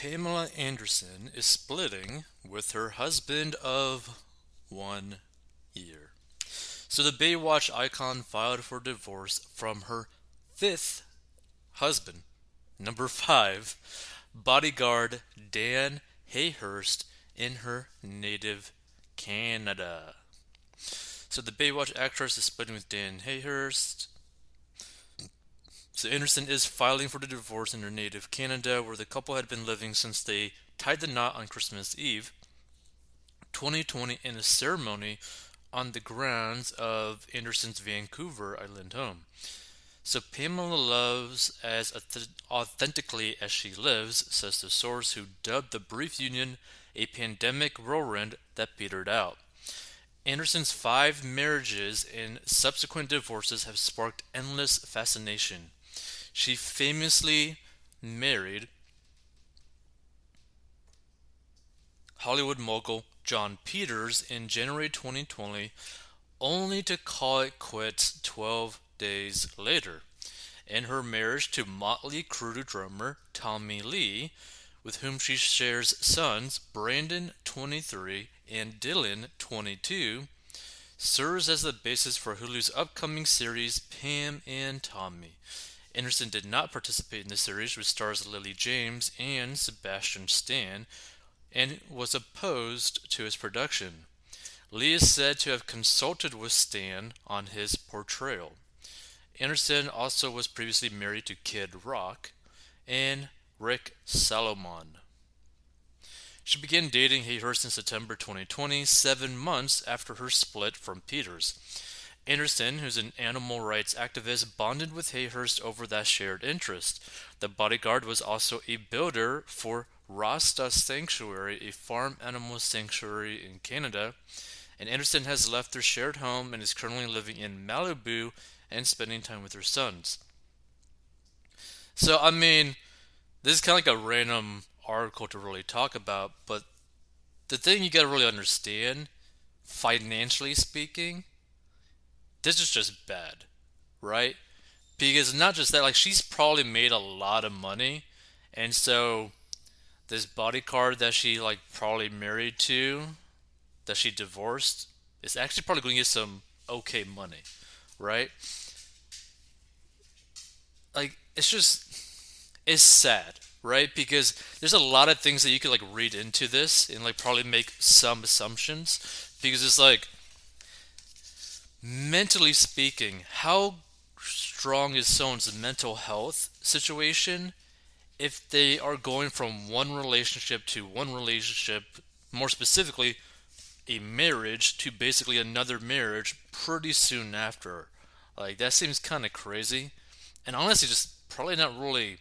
Pamela Anderson is splitting with her husband of one year. So the Baywatch icon filed for divorce from her fifth husband, number five, bodyguard Dan Hayhurst in her native Canada. So the Baywatch actress is splitting with Dan Hayhurst. So Anderson is filing for the divorce in her native Canada, where the couple had been living since they tied the knot on Christmas Eve, 2020, in a ceremony on the grounds of Anderson's Vancouver Island home. So Pamela loves as authentically as she lives, says the source who dubbed the brief union a pandemic whirlwind that petered out. Anderson's five marriages and subsequent divorces have sparked endless fascination. She famously married Hollywood mogul Jon Peters in January 2020, only to call it quits 12 days later. In her marriage to Motley Crue drummer Tommy Lee, with whom she shares sons Brandon, 23, and Dylan, 22, serves as the basis for Hulu's upcoming series Pam and Tommy. Anderson did not participate in the series, which stars Lily James and Sebastian Stan, and was opposed to its production. Lee is said to have consulted with Stan on his portrayal. Anderson also was previously married to Kid Rock and Rick Salomon. She began dating Hayhurst in September 2020, seven months after her split from Peters. Anderson, who's an animal rights activist, bonded with Hayhurst over that shared interest. The bodyguard was also a builder for Rasta Sanctuary, a farm animal sanctuary in Canada. And Anderson has left their shared home and is currently living in Malibu and spending time with her sons. So, I mean, this is kind of like a random article to really talk about, but the thing you got to really understand, financially speaking, this is just bad, right? Because not just that, like she's probably made a lot of money, and so this bodyguard that she like probably married to, that she divorced, is actually probably going to get some okay money, right? Like it's just it's sad, right? Because there's a lot of things that you could like read into this and like probably make some assumptions because it's like mentally speaking, how strong is someone's mental health situation if they are going from one relationship to one relationship, more specifically, a marriage to basically another marriage pretty soon after. Like, that seems kind of crazy. And honestly, just probably not really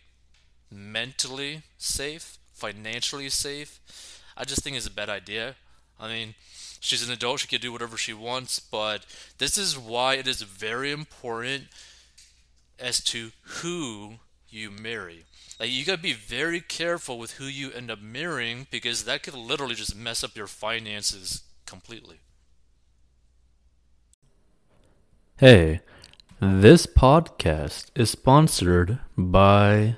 mentally safe, financially safe. I just think it's a bad idea. I mean, She's an adult, she can do whatever she wants, but this is why it is very important as to who you marry. Like you gotta be very careful with who you end up marrying because that could literally just mess up your finances completely. Hey, this podcast is sponsored by